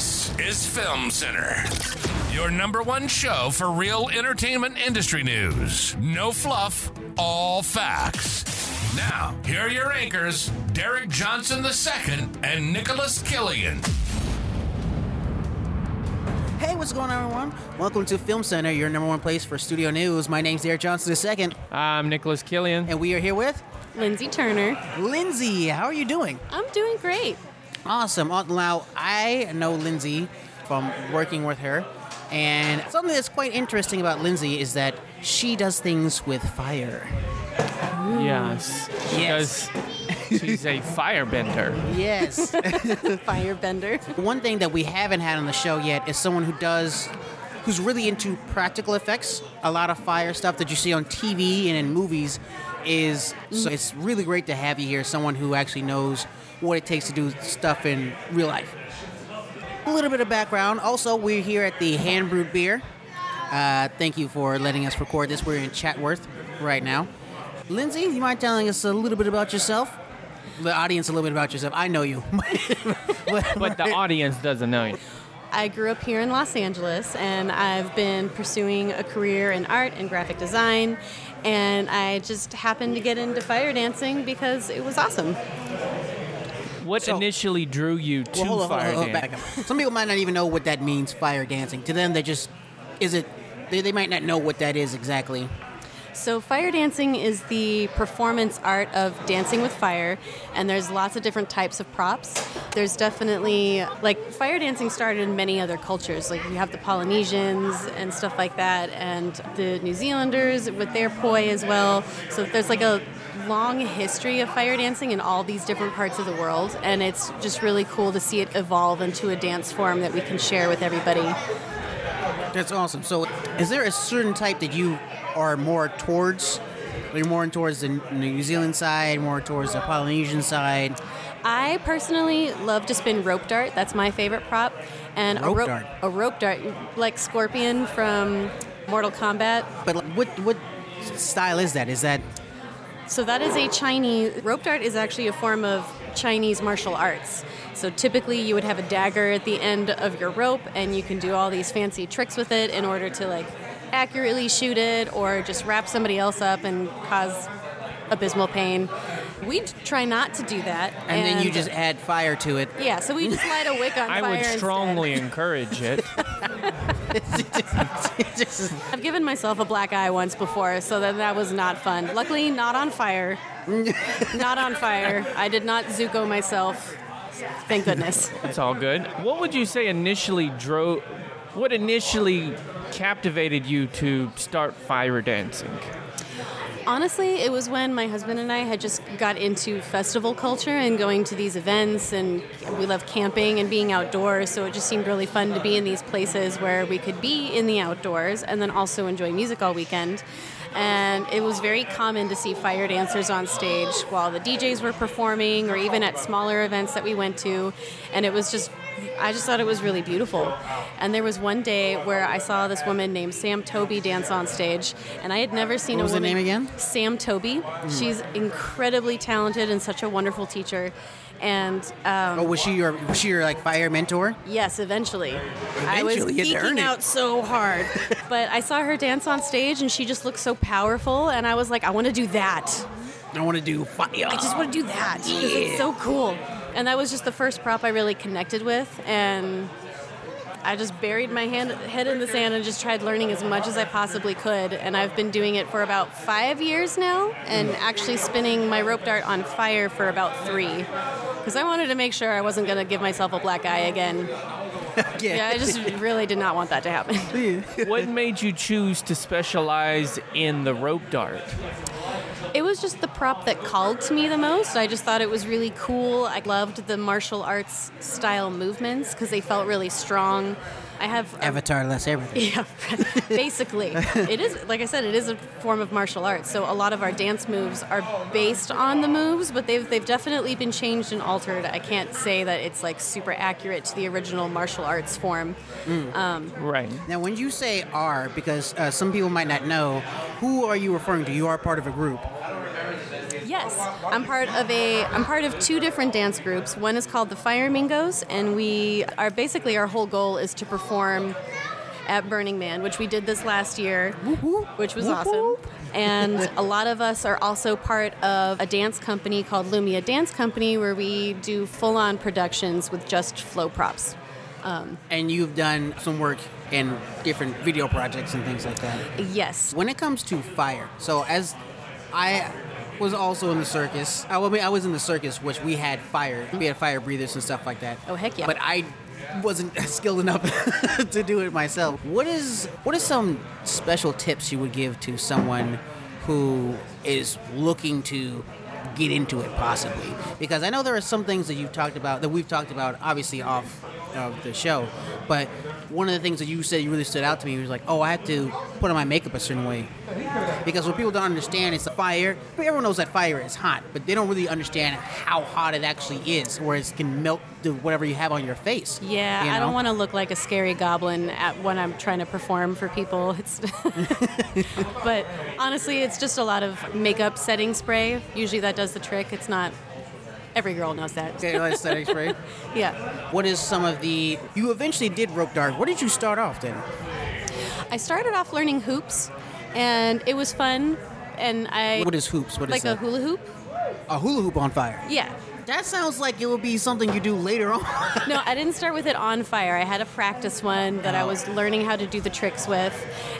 This is Film Center, your number one show for real entertainment industry news. No fluff, all facts. Now, here are your anchors, Derek Johnson II and Nicholas Killian. Hey, what's going on, everyone? Welcome to Film Center, your number one place for studio news. My name's Derek Johnson II, I'm Nicholas Killian. and we are here with Lindsay Turner. Lindsay. How are you doing? I'm doing great. Awesome. Now, I know Lindsay from working with her, and something that's quite interesting about Lindsay is that she does things with fire. Yes. Yes. Because she's a firebender. Yes. Firebender. One thing that we haven't had on the show yet is someone who does, who's really into practical effects. A lot of fire stuff that you see on TV and in movies is, so mm. it's really great to have you here, someone who actually knows what it takes to do stuff in real life. A little bit of background. Also, we're here at the Hand Brewed Beer. Uh, thank you for letting us record this. We're in Chatsworth right now. Lindsay, you mind telling us a little bit about yourself? The audience, a little bit about yourself. I know you. But the audience doesn't know you. I grew up here in Los Angeles and I've been pursuing a career in art and graphic design. And I just happened to get into fire dancing because it was awesome. What So- initially drew you to Well, hold on, hold on, fire hold on, dance? back up. Some people might not even know what that means, fire dancing. To them, they just is it. They, they might not know what that is exactly. So, fire dancing is the performance art of dancing with fire, and there's lots of different types of props. There's definitely, like, fire dancing started in many other cultures. Like, you have the Polynesians and stuff like that, and the New Zealanders with their poi as well. So, there's like a long history of fire dancing in all these different parts of the world, and it's just really cool to see it evolve into a dance form that we can share with everybody. That's awesome. So, is there a certain type that you are more towards? You're more towards the New Zealand side, more towards the Polynesian side. I personally love to spin rope dart. That's my favorite prop. And Rope a rope dart? a rope dart, like Scorpion from Mortal Kombat. But what what style is that? Is that So that is a Chinese rope dart is actually a form of Chinese martial arts. So typically you would have a dagger at the end of your rope and you can do all these fancy tricks with it in order to like accurately shoot it or just wrap somebody else up and cause abysmal pain. We try not to do that. and, then you just add fire to it? Yeah, so we just light a wick on I fire I would instead. strongly encourage it. I've given myself a black eye once before, so that that was not fun. Luckily, not on fire. not on fire. I did not Zuko myself. Thank goodness. It's all good. What would you say initially drove? What initially captivated you to start fire dancing? Honestly, it was when my husband and I had just got into festival culture and going to these events, and we love camping and being outdoors. So it just seemed really fun to be in these places where we could be in the outdoors and then also enjoy music all weekend. And it was very common to see fire dancers on stage while the DJs were performing, or even at smaller events that we went to. And it was just, I just thought it was really beautiful. And there was one day where I saw this woman named Sam Toby dance on stage, and I had never seen What a was the woman. name again? Sam Toby. She's incredibly talented and such a wonderful teacher. And um, oh, was she your was she your like fire mentor? yes, eventually. I was Eventually, to earn geeking out so hard. but I saw her dance on stage and she just looked so powerful. And I was like, I want to do that. I want to do fire. I just want to do that. 'cause It's so cool. And that was just the first prop I really connected with. And I just buried my hand, head in the sand and just tried learning as much as I possibly could. And I've been doing it for about five years now, and actually spinning my rope dart on fire for about three. Because I wanted to make sure I wasn't going to give myself a black eye again. Yeah, I just really did not want that to happen. What made you choose to specialize in the rope dart? It was just the prop that called to me the most. I just thought it was really cool. I loved the martial arts style movements because they felt really strong. I have a- Avatar less everything. Yeah, basically. it is, like I said, it is a form of martial arts. So a lot of our dance moves are based on the moves, but they've, they've definitely been changed and altered. I can't say that it's like super accurate to the original martial arts form. Mm. Um, right. Now, when you say "are," because uh, some people might not know, who are you referring to? You are part of a group. Yes. Yes, I'm part of a. I'm part of two different dance groups. One is called the Firemingos, and we are basically our whole goal is to perform at Burning Man, which we did this last year, which was awesome. And a lot of us are also part of a dance company called Lumia Dance Company, where we do full-on productions with just flow props. Um, and you've done some work in different video projects and things like that. Yes. When it comes to fire, so as I was also in the circus, I, I mean, I was in the circus, which we had fire, we had fire breathers and stuff like that. Oh, heck yeah. But I wasn't skilled enough to do it myself. What is what are some special tips you would give to someone who is looking to get into it possibly? Because I know there are some things that you've talked about that we've talked about obviously off of the show, but one of the things that you said you really stood out to me was like, oh, I have to put on my makeup a certain way. Because what people don't understand is the fire. Everyone knows that fire is hot, but they don't really understand how hot it actually is, whereas it can melt the whatever you have on your face. Yeah, you I don't want to look like a scary goblin at when I'm trying to perform for people. It's but honestly, it's just a lot of makeup setting spray. Usually that does the trick. It's not every girl knows that. Okay, let's set spray. Yeah. What is some of the? You eventually did rope dart. Where did you start off then? I started off learning hoops and it was fun and I What is hoops? What is like a hula hoop. a hula hoop on fire. Yeah. That sounds like it would be something you do later on. No, I didn't start with it on fire. I had a practice one that I oh. was learning how to do the tricks with.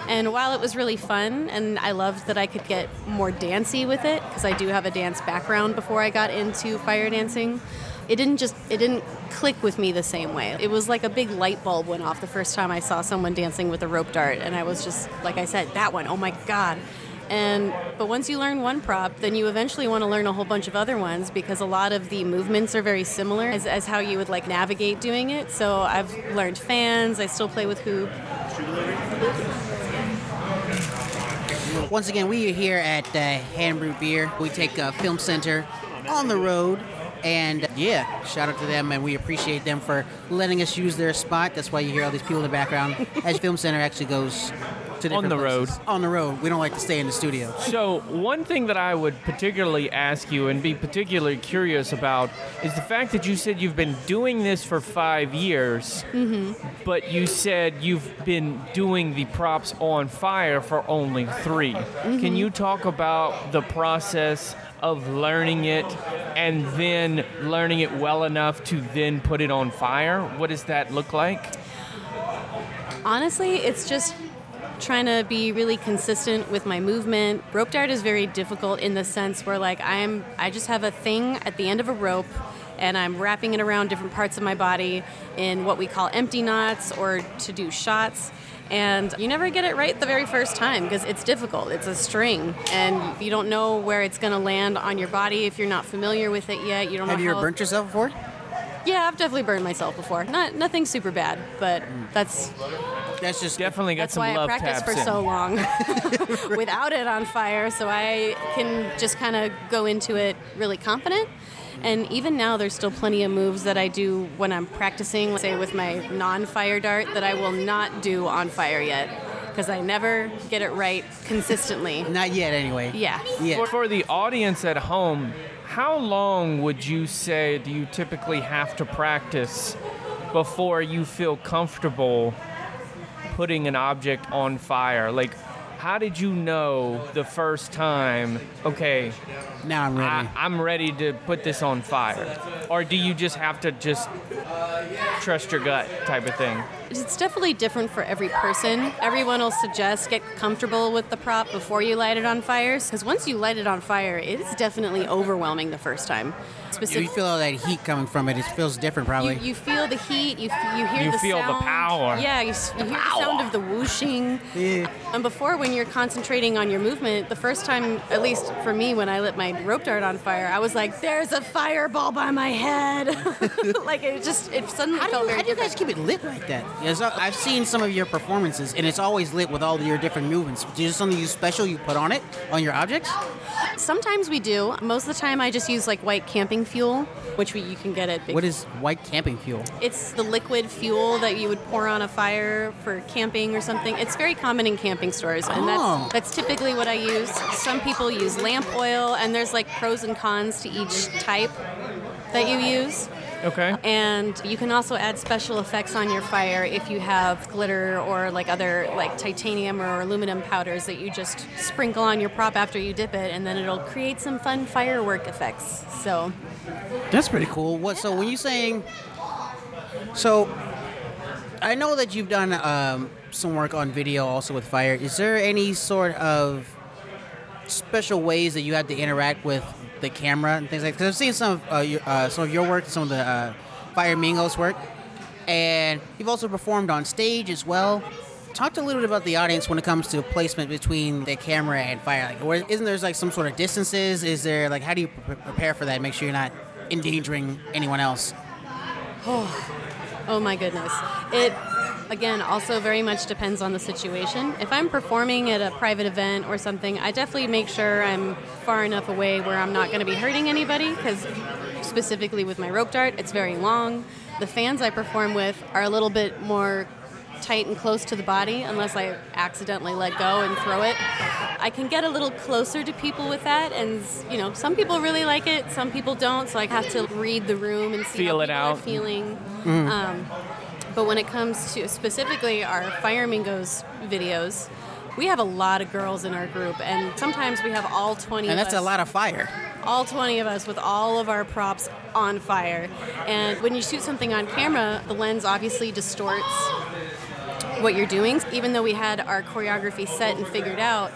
And while it was really fun and I loved that I could get more dancey with it because I do have a dance background before I got into fire dancing, it didn't just it didn't click with me the same way. It was like a big light bulb went off the first time I saw someone dancing with a rope dart and I was just like I said, that one, oh my god. And but once you learn one prop, then you eventually want to learn a whole bunch of other ones because a lot of the movements are very similar as, as how you would like navigate doing it. So I've learned fans. I still play with hoop. Once again, we are here at uh, Hand Brew Beer. We take uh, Film Center on the road. And yeah, shout out to them, and we appreciate them for letting us use their spot. That's why you hear all these people in the background. As Film Center actually goes to different the road. On the road. We don't like to stay in the studio. So, one thing that I would particularly ask you and be particularly curious about is the fact that you said you've been doing this for five years, mm-hmm. but you said you've been doing the props on fire for only 3 Can mm-hmm. you talk about the process of learning it and then learning it well enough to then put it on fire? What does that look like? Honestly, it's just trying to be really consistent with my movement. Rope dart is very difficult in the sense where like I'm I just have a thing at the end of a rope and I'm wrapping it around different parts of my body in what we call empty knots or to do shots. And you never get it right the very first time because it's difficult. It's a string, and you don't know where it's going to land on your body if you're not familiar with it yet. You don't Have know you ever burnt yourself before? Yeah, I've definitely burned myself before. Not nothing super bad, but hmm. that's That's just Definitely got that's some why I love practiced taps for in. so long without it on fire, so I can just kind of go into it really confident. And even now, there's still plenty of moves that I do when I'm practicing, say with my non-fire dart, that I will not do on fire yet because I never get it right consistently. not yet, anyway. Yeah. Yeah. For, for the audience at home, how long would you say do you typically have to practice before you feel comfortable putting an object on fire? Like, how did you know the first time, okay, Now I'm ready. I, I'm ready to put this on fire? Or do you just have to just trust your gut type of thing? It's definitely different for every person. Everyone will suggest get comfortable with the prop before you light it on fire, because once you light it on fire, it is definitely overwhelming the first time. you feel all that heat coming from it. It feels different, probably. You, you feel the heat. You, f- you hear You the feel the power. Yeah, you, s- you hear the sound of the whooshing. Yeah. And before, when you're concentrating on your movement, the first time, at least for me, when I lit my rope dart on fire, I was like, "There's a fireball by my head." like it just, it suddenly How do you, very how do you guys different. keep it lit like that? Yes, I- I've seen some of your performances, and it's always lit with all your different movements. Is there something you special you put on it on your objects? Sometimes we do. Most of the time, I just use like white camping fuel, which we, you can get at Big What is white camping fuel? It's the liquid fuel that you would pour on a fire for camping or something. It's very common in camping stores, and Oh. that's that's typically what I use. Some people use lamp oil, and there's like pros and cons to each type that you use. Okay. And you can also add special effects on your fire if you have glitter or like other like titanium or aluminum powders that you just sprinkle on your prop after you dip it, and then it'll create some fun firework effects. So That's pretty cool. What? So when you're saying, so I know that you've done um, some work on video also with fire. Is there any sort of special ways that you have to interact with the camera and things like? That? Because I've seen some of uh, your, uh, some of your work, some of the uh, Firemingos work, and you've also performed on stage as well. Talk to a little bit about the audience when it comes to placement between the camera and fire. Like, where, isn't there like some sort of distances? Is there like how do you pre- prepare for that? Make sure you're not endangering anyone else. Oh, Oh my goodness. It again also very much depends on the situation. If I'm performing at a private event or something, I definitely make sure I'm far enough away where I'm not going to be hurting anybody because specifically with my rope dart, it's very long. The fans I perform with are a little bit more tight and close to the body unless I accidentally let go and throw it. I can get a little closer to people with that and you know, some people really like it, some people don't, so I have to read the room and see Feel how it out. are feeling. Um, but when it comes to specifically our Firemingos videos, we have a lot of girls in our group, and sometimes we have all 20 And that's us, a lot of fire. all 20 of us with all of our props on fire. And when you shoot something on camera, the lens obviously distorts what you're doing. Even though we had our choreography set and figured out,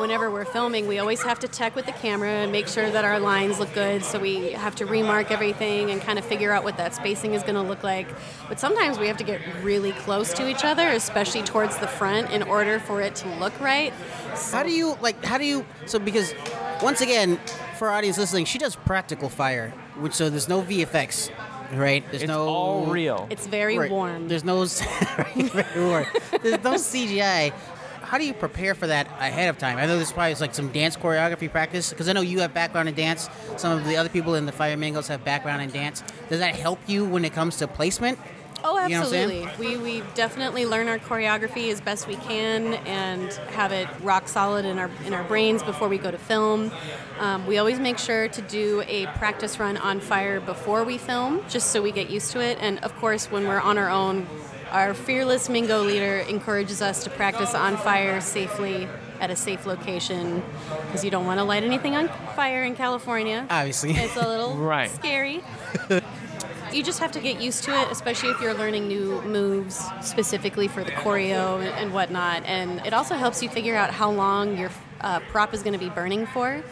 whenever we're filming, we always have to check with the camera and make sure that our lines look good. So we have to remark everything and kind of figure out what that spacing is going to look like. But sometimes we have to get really close to each other, especially towards the front, in order for it to look right. How do you like? How do you? So because once again, for audience listening, she does practical fire, which so there's no VFX, right? There's It's no all real. It's very Right. warm. There's no very warm. There's no CGI. How do you prepare for that ahead of time? I know there's probably like some dance choreography practice because I know you have background in dance. Some of the other people in the Firemingos have background in dance. Does that help you when it comes to placement? Oh, You know what I'm saying? absolutely. we we definitely learn our choreography as best we can and have it rock solid in our in our brains before we go to film. Um, we always make sure to do a practice run on fire before we film, just so we get used to it. And of course, when we're on our own, our fearless Mingo leader encourages us to practice on fire safely at a safe location because you don't want to light anything on fire in California. Obviously. It's a little Right. scary. You just have to get used to it, especially if you're learning new moves specifically for the choreo and, and whatnot. And it also helps you figure out how long your uh, prop is going to be burning for,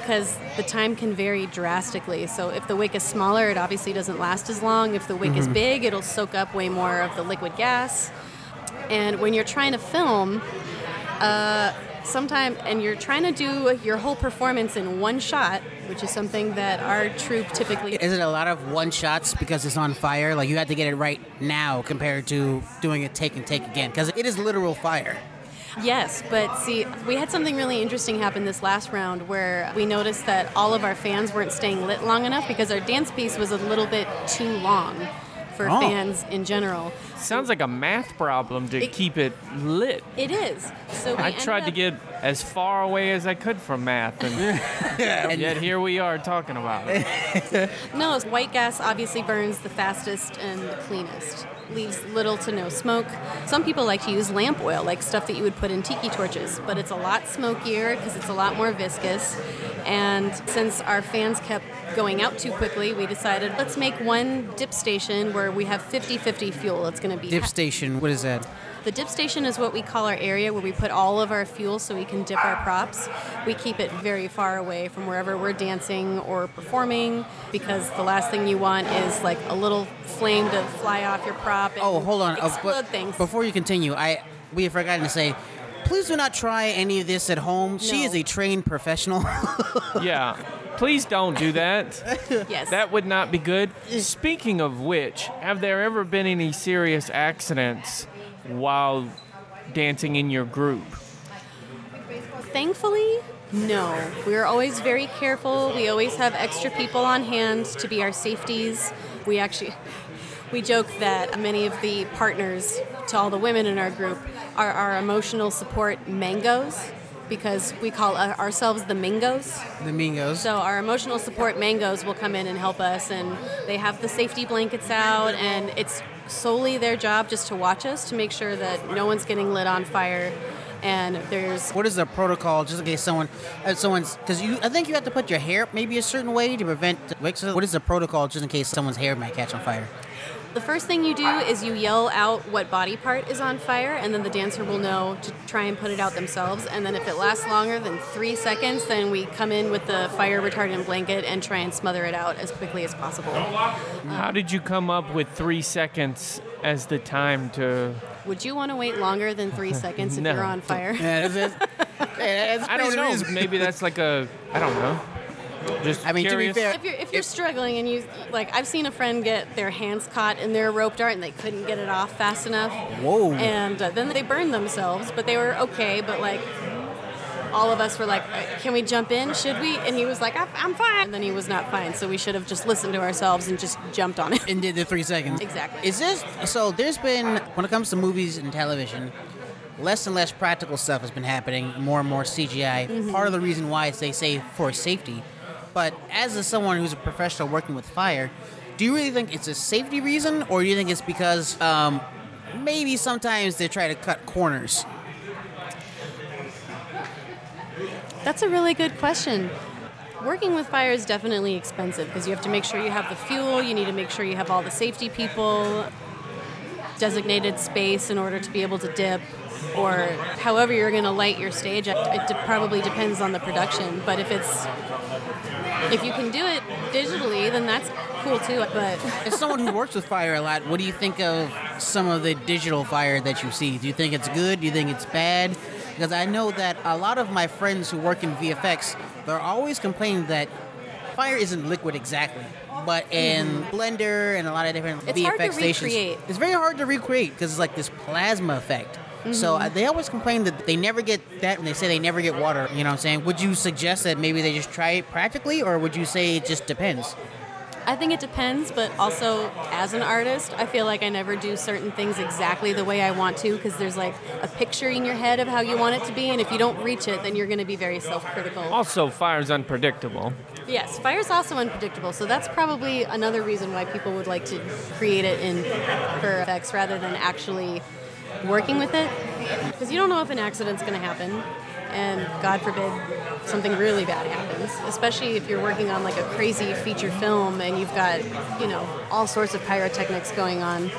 because the time can vary drastically. So if the wick is smaller, it obviously doesn't last as long. If the wick is big, it'll soak up way more of the liquid gas. And when you're trying to film, sometime and you're trying to do your whole performance in one shot, which is something that our troupe typically Is it a lot of one shots because it's on fire? Like you have to get it right now compared to doing it take and take again because it is literal fire. Yes, but see, we had something really interesting happen this last round where we noticed that all of our fans weren't staying lit long enough because our dance piece was a little bit too long for Oh. fans in general. Sounds like a math problem to It- keep it lit. It is. So we I ended tried to get as far away as I could from math, and And yet here we are talking about it. No, white gas obviously burns the fastest and the cleanest. Leaves little to no smoke. Some people like to use lamp oil, like stuff that you would put in tiki torches, but it's a lot smokier because it's a lot more viscous. And since our fans kept going out too quickly, we decided let's make one dip station where we have 50 50 fuel. It's going to be Dip station. What is that? the dip station is what we call our area where we put all of our fuel so we can dip our props. We keep it very far away from wherever we're dancing or performing because the last thing you want is like a little flame to fly off your prop and Oh, hold on. Uh, explode but things. Before you continue, I we have forgotten to say, please do not try any of this at home. She is a trained professional. Yeah. Please don't do that. Yes. That would not be good. Speaking of which, have there ever been any serious accidents while dancing in your group? Thankfully, no. We're always very careful. We always have extra people on hand to be our safeties. We actually we joke that many of the partners to all the women in our group are our emotional support mangoes because we call uh, ourselves the mingos. The Mingos. So our emotional support mangoes will come in and help us, and they have the safety blankets out, and it's solely their job just to watch us to make sure that no one's getting lit on fire. And there's what is the protocol just in case someone, uh, someone's, because you, I think you have to put your hair maybe a certain way to prevent wicks. What is the protocol just in case someone's hair might catch on fire? The first thing you do is you yell out what body part is on fire, and then the dancer will know to try and put it out themselves. And then if it lasts longer than three seconds, then we come in with the fire retardant blanket and try and smother it out as quickly as possible. How did you come up with three seconds as the time to? Would you want to wait longer than three seconds if No. you're on fire? Yeah, that's it. Yeah, that's I don't know. Maybe that's like a. I don't know. Just I mean, to be fair- If you're if you're struggling and you like, I've seen a friend get their hands caught in their rope dart and they couldn't get it off fast enough. Whoa. And uh, then they burned themselves, but they were okay. But like, all of us were like, "Uh, "Can we jump in? Should we?" And he was like, "I'm I'm fine." And then he was not fine, so we should have just listened to ourselves and just jumped on it. and did the three seconds. Exactly. Is this so? There's been when it comes to movies and television, less and less practical stuff has been happening. More and more CGI. Mm-hmm. Part of the reason why is they say for safety. But as a, someone who's a professional working with fire, do you really think it's a safety reason, or do you think it's because um, maybe sometimes they try to cut corners? That's a really good question. Working with fire is definitely expensive because you have to make sure you have the fuel, you need to make sure you have all the safety people, designated space in order to be able to dip, or however you're going to light your stage. It probably depends on the production, but if it's if you can do it digitally, then that's cool too. But As someone who works with fire a lot, what do you think of some of the digital fire that you see? Do you think it's good? Do you think it's bad? Because I know that a lot of my friends who work in VFX, they're always complaining that fire isn't liquid exactly. But in Blender and a lot of different Mm-hmm. It's VFX hard to stations, recreate. it's very hard to recreate because it's like this plasma effect. Mm-hmm. So uh, they always complain that they never get that when they say they never get water. You know what I'm saying? Would you suggest that maybe they just try it practically, or would you say it just depends? I think it depends, but also as an artist, I feel like I never do certain things exactly the way I want to because there's like a picture in your head of how you want it to be, and if you don't reach it, then you're going to be very self critical. Also, fire's unpredictable. Yes, fire is also unpredictable, so that's probably another reason why people would like to create it in for effects rather than actually working with it. Because you don't know if an accident's going to happen, and God forbid something really bad happens, especially if you're working on like a crazy feature film and you've got, you know, all sorts of pyrotechnics going on.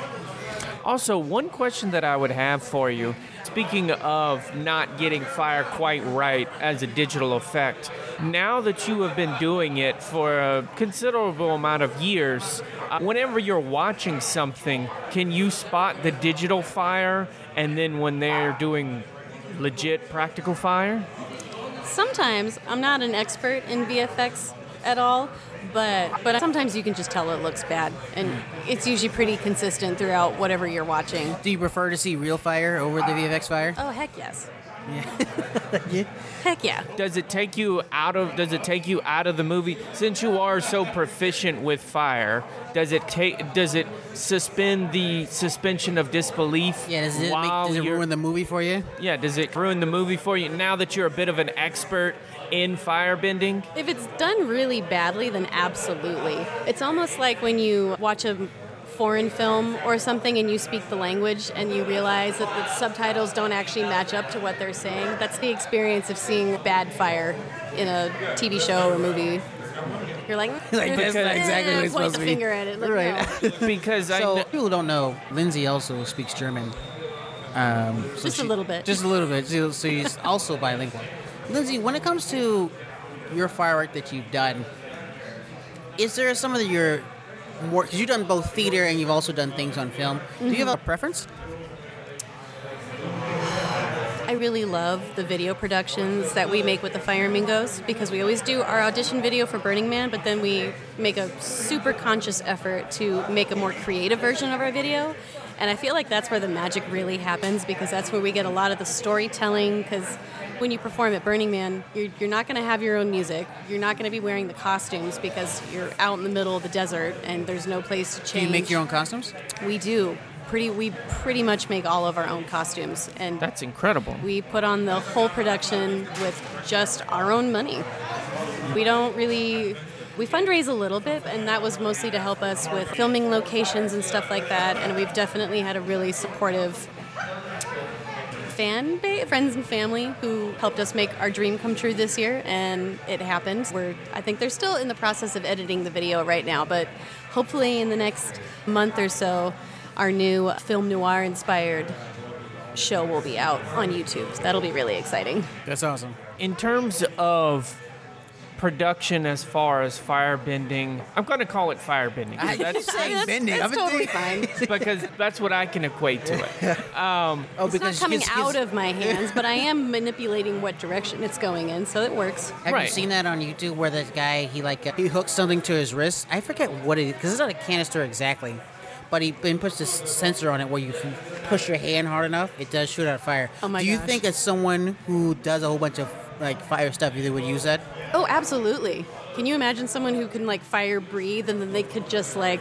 Also, one question that I would have for you speaking of not getting fire quite right as a digital effect, now that you have been doing it for a considerable amount of years, uh, whenever you're watching something, can you spot the digital fire and then when they're doing legit practical fire? Sometimes I'm not an expert in VFX at all, but but sometimes you can just tell it looks bad, and it's usually pretty consistent throughout whatever you're watching. Do you prefer to see real fire over the VFX fire? Oh heck yes, Yeah. heck yeah. Does it take you out of does it take you out of the movie since you are so proficient with fire? Does it take does it suspend the suspension of disbelief Yeah, does it, make, does it ruin the movie for you? Yeah, does it ruin the movie for you now that you're a bit of an expert in firebending? If it's done really badly, then absolutely. It's almost like when you watch a foreign film or something and you speak the language and you realize that the subtitles don't actually match up to what they're saying. That's the experience of seeing bad fire in a TV show or movie. You're like, Like, that's not exactly what eh, it's point supposed the to be. finger at it. Like, Right. no. Because I So kn- people don't know, Lindsay also speaks German. Um, so Just a little bit. Just a little bit. So, so she's also bilingual. Lindsay, when it comes to your firework that you've done, is there some of your more because you've done both theater and you've also done things on film? Do you have a Mm-hmm. preference? I really love the video productions that we make with the Firemingos because we always do our audition video for Burning Man, but then we make a super conscious effort to make a more creative version of our video. And I feel like that's where the magic really happens because that's where we get a lot of the storytelling. Because when you perform at Burning Man, you're, you're not going to have your own music. You're not going to be wearing the costumes because you're out in the middle of the desert and there's no place to Do change. you make your own costumes? We do. Pretty, we pretty much make all of our own costumes, and That's incredible. we put on the whole production with just our own money. We don't really. We fundraise a little bit, and that was mostly to help us with filming locations and stuff like that. And we've definitely had a really supportive fan base, friends and family who helped us make our dream come true this year, and it happened. We're, I think they're still in the process of editing the video right now, but hopefully in the next month or so, our new film noir inspired show will be out on YouTube. That'll be really exciting. That's awesome. In terms of production as far as firebending, I'm going to call it firebending. 'cause That's saying That's, bending. that's I've totally fine. because that's what I can equate to it. Oh, It's not coming out of my hands, but I am manipulating what direction it's going in, so it works. Have Right. you seen that on YouTube where that guy he like uh, he hooks something to his wrist? I forget what it is because it's not a canister exactly, but he then puts this sensor on it where you can push your hand hard enough, it does shoot out fire. Oh my Do you gosh. think as someone who does a whole bunch of like fire stuff, you would use that? Oh, absolutely. Can you imagine someone who can like fire breathe and then they could just like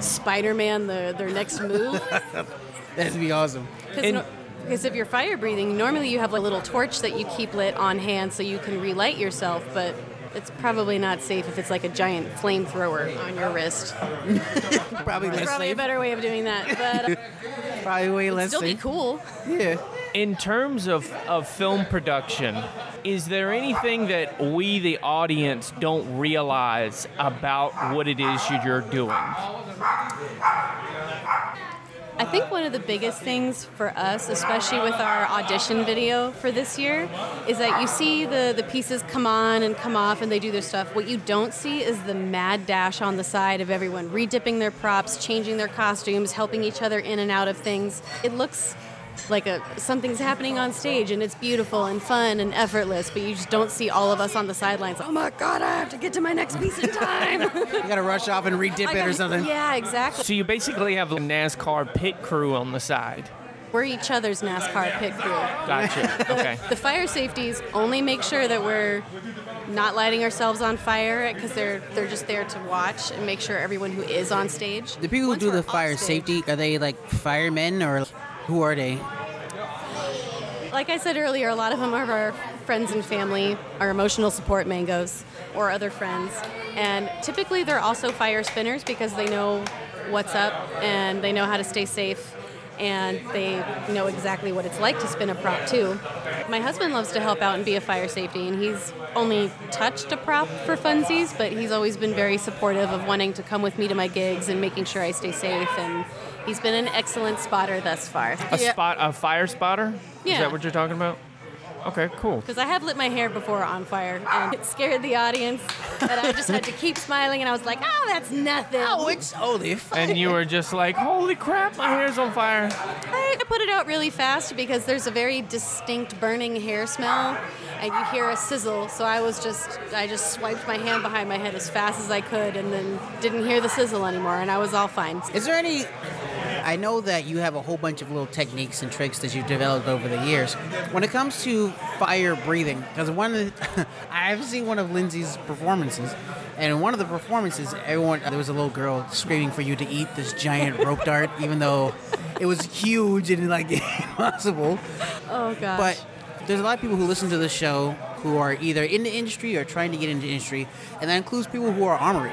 Spider-Man the, their next move? That'd be awesome. And- Because if you're fire breathing, normally you have a little torch that you keep lit on hand so you can relight yourself, but it's probably not safe if it's like a giant flamethrower on your wrist. Probably There's less probably a better way of doing that, but uh, Probably way it'd less still be cool. Yeah. In terms of, of film production, is there anything that we, the audience, don't realize about what it is you're doing? I think one of the biggest things for us, especially with our audition video for this year, is that you see the, the pieces come on and come off and they do their stuff. What you don't see is the mad dash on the side of everyone redipping their props, changing their costumes, helping each other in and out of things. It looks like a something's happening on stage and it's beautiful and fun and effortless, but you just don't see all of us on the sidelines. Oh my god, I have to get to my next piece in time. You gotta rush off and redip it or gotta- something. Yeah, exactly. So you basically have a NASCAR pit crew on the side. We're each other's NASCAR pit crew. Gotcha. Okay. The fire safeties only make sure that we're not lighting ourselves on fire because they're they're just there to watch and make sure everyone who is on stage. The people who do the fire stage- safety are they like firemen or who are they? Like I said earlier, a lot of them are our friends and family, our emotional support mangoes, or other friends. And typically they're also fire spinners because they know what's up and they know how to stay safe and they know exactly what it's like to spin a prop too. My husband loves to help out and be a fire safety and he's only touched a prop for funsies, but he's always been very supportive of wanting to come with me to my gigs and making sure I stay safe and he's been an excellent spotter thus far. A spot, a fire spotter. Yeah. Is that what you're talking about? Okay, cool. Because I have lit my hair before on fire and it scared the audience. And I just had to keep smiling and I was like, oh, that's nothing. Oh, it's only fire. And you were just like, "Holy crap, my hair's on fire!" I put it out really fast because there's a very distinct burning hair smell and you hear a sizzle. So I was just, I just swiped my hand behind my head as fast as I could and then didn't hear the sizzle anymore and I was all fine. Is there any? I know that you have a whole bunch of little techniques and tricks that you've developed over the years. When it comes to fire breathing, because one of the, I've seen one of Lindsay's performances, and in one of the performances, everyone there was a little girl screaming for you to eat this giant rope dart, even though it was huge and like impossible. Oh gosh. But there's a lot of people who listen to the show who are either in the industry or trying to get into the industry, and that includes people who are armory.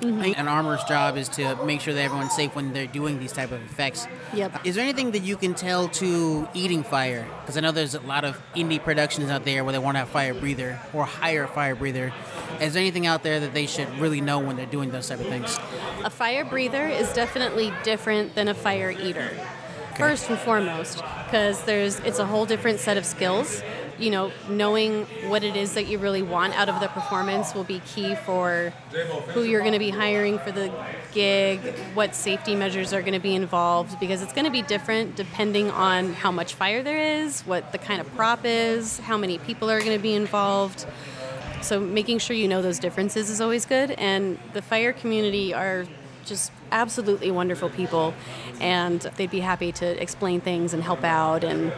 Mm-hmm. An armorer's job is to make sure that everyone's safe when they're doing these type of effects. Yep. Is there anything that you can tell to eating fire? Because I know there's a lot of indie productions out there where they want to have fire breather or hire a fire breather. Is there anything out there that they should really know when they're doing those type of things? A fire breather is definitely different than a fire eater. First and foremost, because there's it's a whole different set of skills. You know, knowing what it is that you really want out of the performance will be key for who you're going to be hiring for the gig, what safety measures are going to be involved, because it's going to be different depending on how much fire there is, what the kind of prop is, how many people are going to be involved. So making sure you know those differences is always good. And the fire community are just absolutely wonderful people, and they'd be happy to explain things and help out and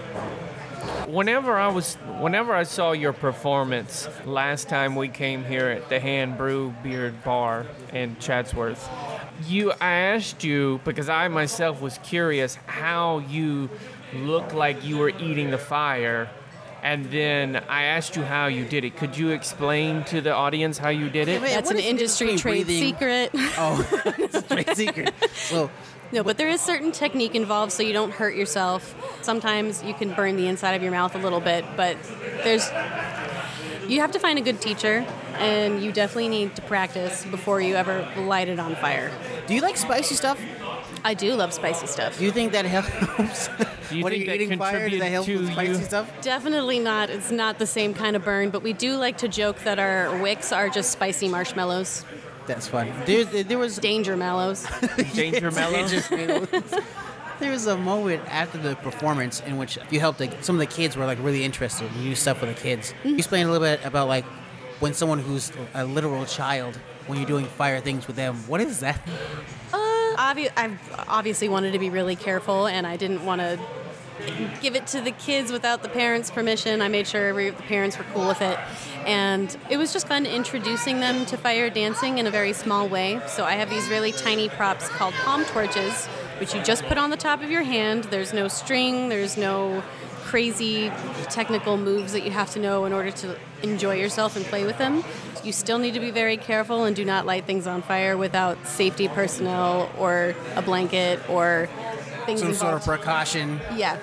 whenever I was, whenever I saw your performance last time we came here at the Hand Brew Beard Bar in Chatsworth, you, I asked you because I myself was curious how you looked like you were eating the fire. And then I asked you how you did it. Could you explain to the audience how you did it? Wait, that's an is industry difference trade breathing- secret. Oh, it's a trade secret. So, No, but there is certain technique involved so you don't hurt yourself. Sometimes you can burn the inside of your mouth a little bit, but there's you have to find a good teacher and you definitely need to practice before you ever light it on fire. do you like spicy stuff? I do love spicy stuff. Do you think that helps? Do you when think you're that eating fire, does that help with to spicy you- stuff? Definitely not. It's not the same kind of burn, but we do like to joke that our wicks are just spicy marshmallows, That's funny. There, there, there was danger mallows. Danger mellow? There was a moment after the performance in which you helped like, some of the kids were like really interested. You do stuff with the kids. Mm-hmm. You explain a little bit about like when someone who's a literal child when you're doing fire things with them. What is that? Obvi- I've obviously wanted to be really careful, and I didn't want to give it to the kids without the parents' permission. I made sure every, the parents were cool with it, and it was just fun introducing them to fire dancing in a very small way. So I have these really tiny props called palm torches, which you just put on the top of your hand. There's no string. There's no crazy technical moves that you have to know in order to enjoy yourself and play with them. You still need to be very careful and do not light things on fire without safety personnel or a blanket or things Some sort of precaution. Yeah.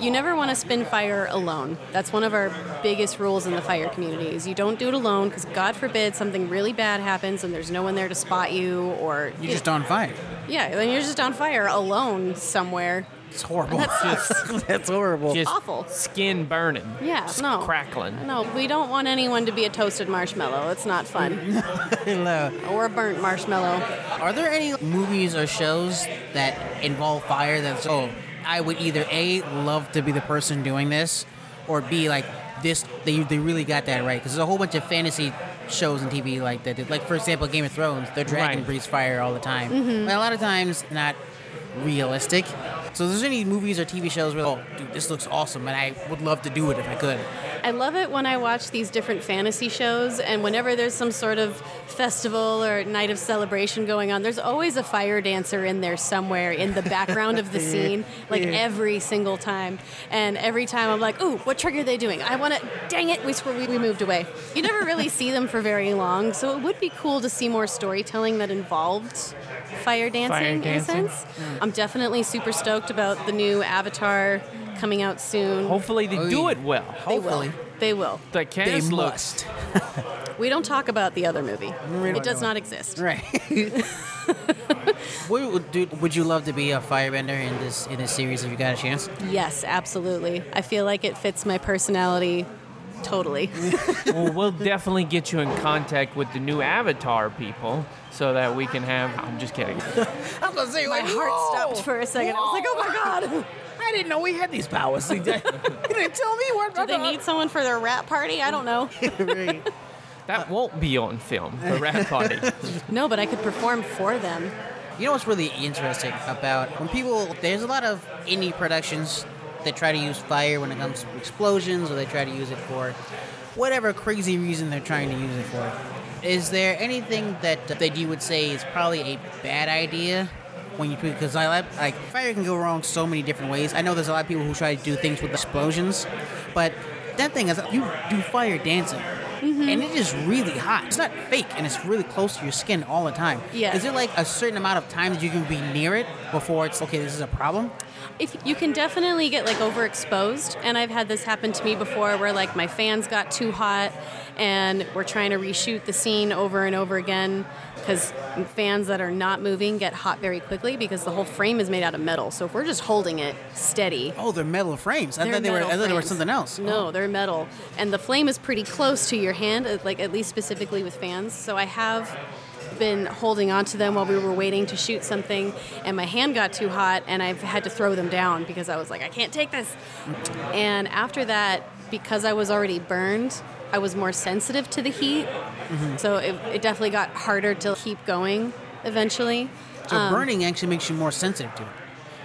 You never want to spin fire alone. That's one of our biggest rules in the fire community is you don't do it alone because God forbid something really bad happens and there's no one there to spot you or You're just on fire. yeah, then you're just on fire alone somewhere. It's horrible. That That's horrible. Just Awful. skin burning. Yeah, no. Crackling. No, we don't want anyone to be a toasted marshmallow. It's not fun. Hello. or a burnt marshmallow. Are there any movies or shows that involve fire that's oh I would either A love to be the person doing this or B like this they they really got that right because there's a whole bunch of fantasy shows and TV like that like for example Game of Thrones their dragon Right. breathes fire all the time Mm-hmm. but a lot of times not realistic so if there's any movies or TV shows where oh dude this looks awesome and I would love to do it if I could I love it when I watch these different fantasy shows, and whenever there's some sort of festival or night of celebration going on, there's always a fire dancer in there somewhere in the background of the scene, like every single time. And every time I'm like, ooh, what trick are they doing? I want to, dang it, we, we, we moved away. You never really see them for very long, so it would be cool to see more storytelling that involved fire dancing, in a dancing. sense. I'm definitely super stoked about the new Avatar coming out soon. Hopefully they Oh, do yeah. it well. They will. hopefully They will. The they cast looks must We don't talk about the other movie. We It does know. not exist. Right. would, would, dude, would you love to be a firebender in this in this series if you got a chance? Yes, absolutely. I feel like it fits my personality totally. well, we'll definitely get you in contact with the new Avatar people so that we can have. I'm just kidding. I was gonna say, my heart stopped for a second. I was like, oh my god. I didn't know we had these powers. you didn't tell me what. Do they need someone for their wrap party? I don't know. That uh, won't be on film, the wrap party. No, but I could perform for them. You know what's really interesting about when people? There's a lot of indie productions that try to use fire when it comes to explosions, or they try to use it for whatever crazy reason they're trying to use it for. Is there anything that that you would say is probably a bad idea when you because I like like fire can go wrong so many different ways. I know there's a lot of people who try to do things with explosions, but that thing is you do fire dancing. Mm-hmm. and it is really hot. It's not fake, and it's really close to your skin all the time. Yeah. Is there like a certain amount of time that you can be near it before it's okay? This is a problem. if you can definitely get like overexposed and i've had this happen to me before where like my fans got too hot and we're trying to reshoot the scene over and over again because fans that are not moving get hot very quickly because the whole frame is made out of metal so if we're just holding it steady Oh, they're metal frames. I thought they were. I thought they were something else. No, they're metal, and the flame is pretty close to your hand, uh, like at least specifically with fans. So I have been holding on to them while we were waiting to shoot something, and my hand got too hot, and I've had to throw them down because I was like, I can't take this. And after that, because I was already burned, I was more sensitive to the heat. So it, it definitely got harder to keep going eventually. So Um, burning actually makes you more sensitive to it.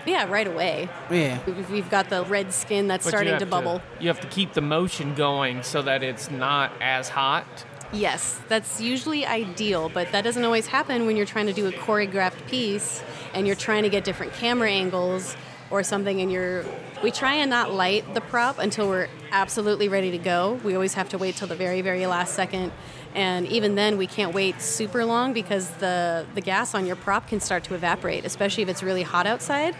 Yeah, right away. Yeah. We've- We've got the red skin that's But starting to bubble. You have to keep the motion going so that it's not as hot. Yes, that's usually ideal, but that doesn't always happen when you're trying to do a choreographed piece and you're trying to get different camera angles or something and you're we try and not light the prop until we're absolutely ready to go. We always have to wait till the very very last second. And even then we can't wait super long because the the gas on your prop can start to evaporate, especially if it's really hot outside.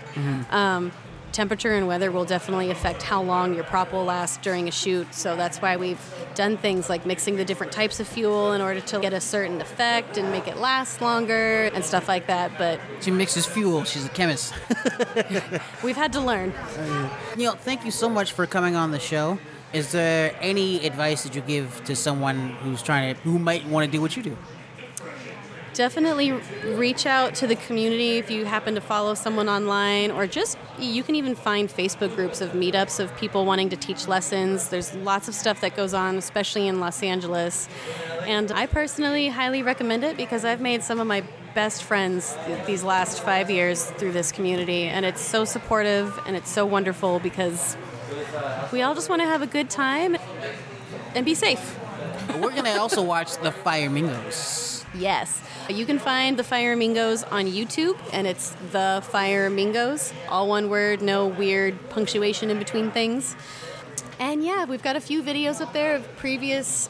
Um, temperature and weather will definitely affect how long your prop will last during a shoot. So that's why we've done things like mixing the different types of fuel in order to get a certain effect and make it last longer and stuff like that. But She mixes fuel. She's a chemist. we've had to learn. Neil, thank you so much for coming on the show. Is there any advice that you give to someone who's trying to, who might want to do what you do? Definitely reach out to the community if you happen to follow someone online, or just you can even find Facebook groups of meetups of people wanting to teach lessons. There's lots of stuff that goes on, especially in Los Angeles. And I personally highly recommend it because I've made some of my best friends th- these last five years through this community, and it's so supportive and it's so wonderful because we all just want to have a good time and be safe. We're going to also watch The Fire Mingos. Yes. You can find the Firemingos on YouTube, and it's the Firemingos, all one word, no weird punctuation in between things. And yeah, we've got a few videos up there of previous,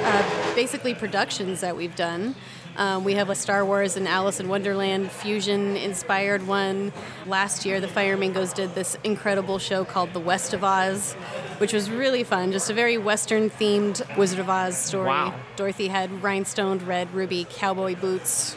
uh, basically productions that we've done. Um, we have a Star Wars and Alice in Wonderland fusion inspired one. Last year, the Firemingos did this incredible show called The West of Oz, which was really fun. Just a very Western themed Wizard of Oz story. Wow. Dorothy had rhinestoned red ruby cowboy boots.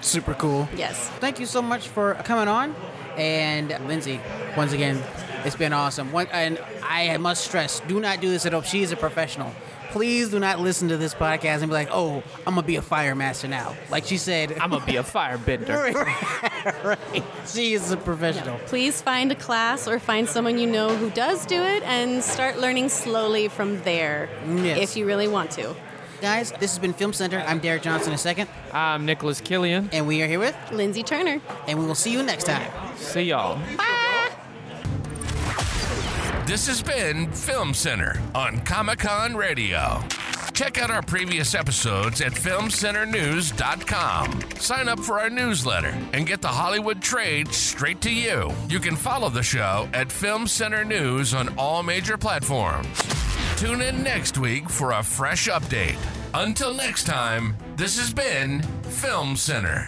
Super cool. Yes. Thank you so much for coming on. And Lindsay, once again, it's been awesome. One, and I must stress, do not do this at home. She is a professional. Please do not listen to this podcast and be like, oh, I'm going to be a fire master now. Like she said. I'm gonna be a firebender. right. She is a professional. Please find a class or find someone you know who does do it and start learning slowly from there Yes. if you really want to. Guys, this has been Film Center. I'm Derek Johnson, a second. I'm Nicholas Killian. And we are here with, Lindsay Turner. and we will see you next time. See y'all. This has been Film Center on Comic Con Radio. Check out our previous episodes at FilmCenterNews.com. Sign up for our newsletter and get the Hollywood trade straight to you. You can follow the show at Film Center News on all major platforms. Tune in next week for a fresh update. Until next time, this has been Film Center.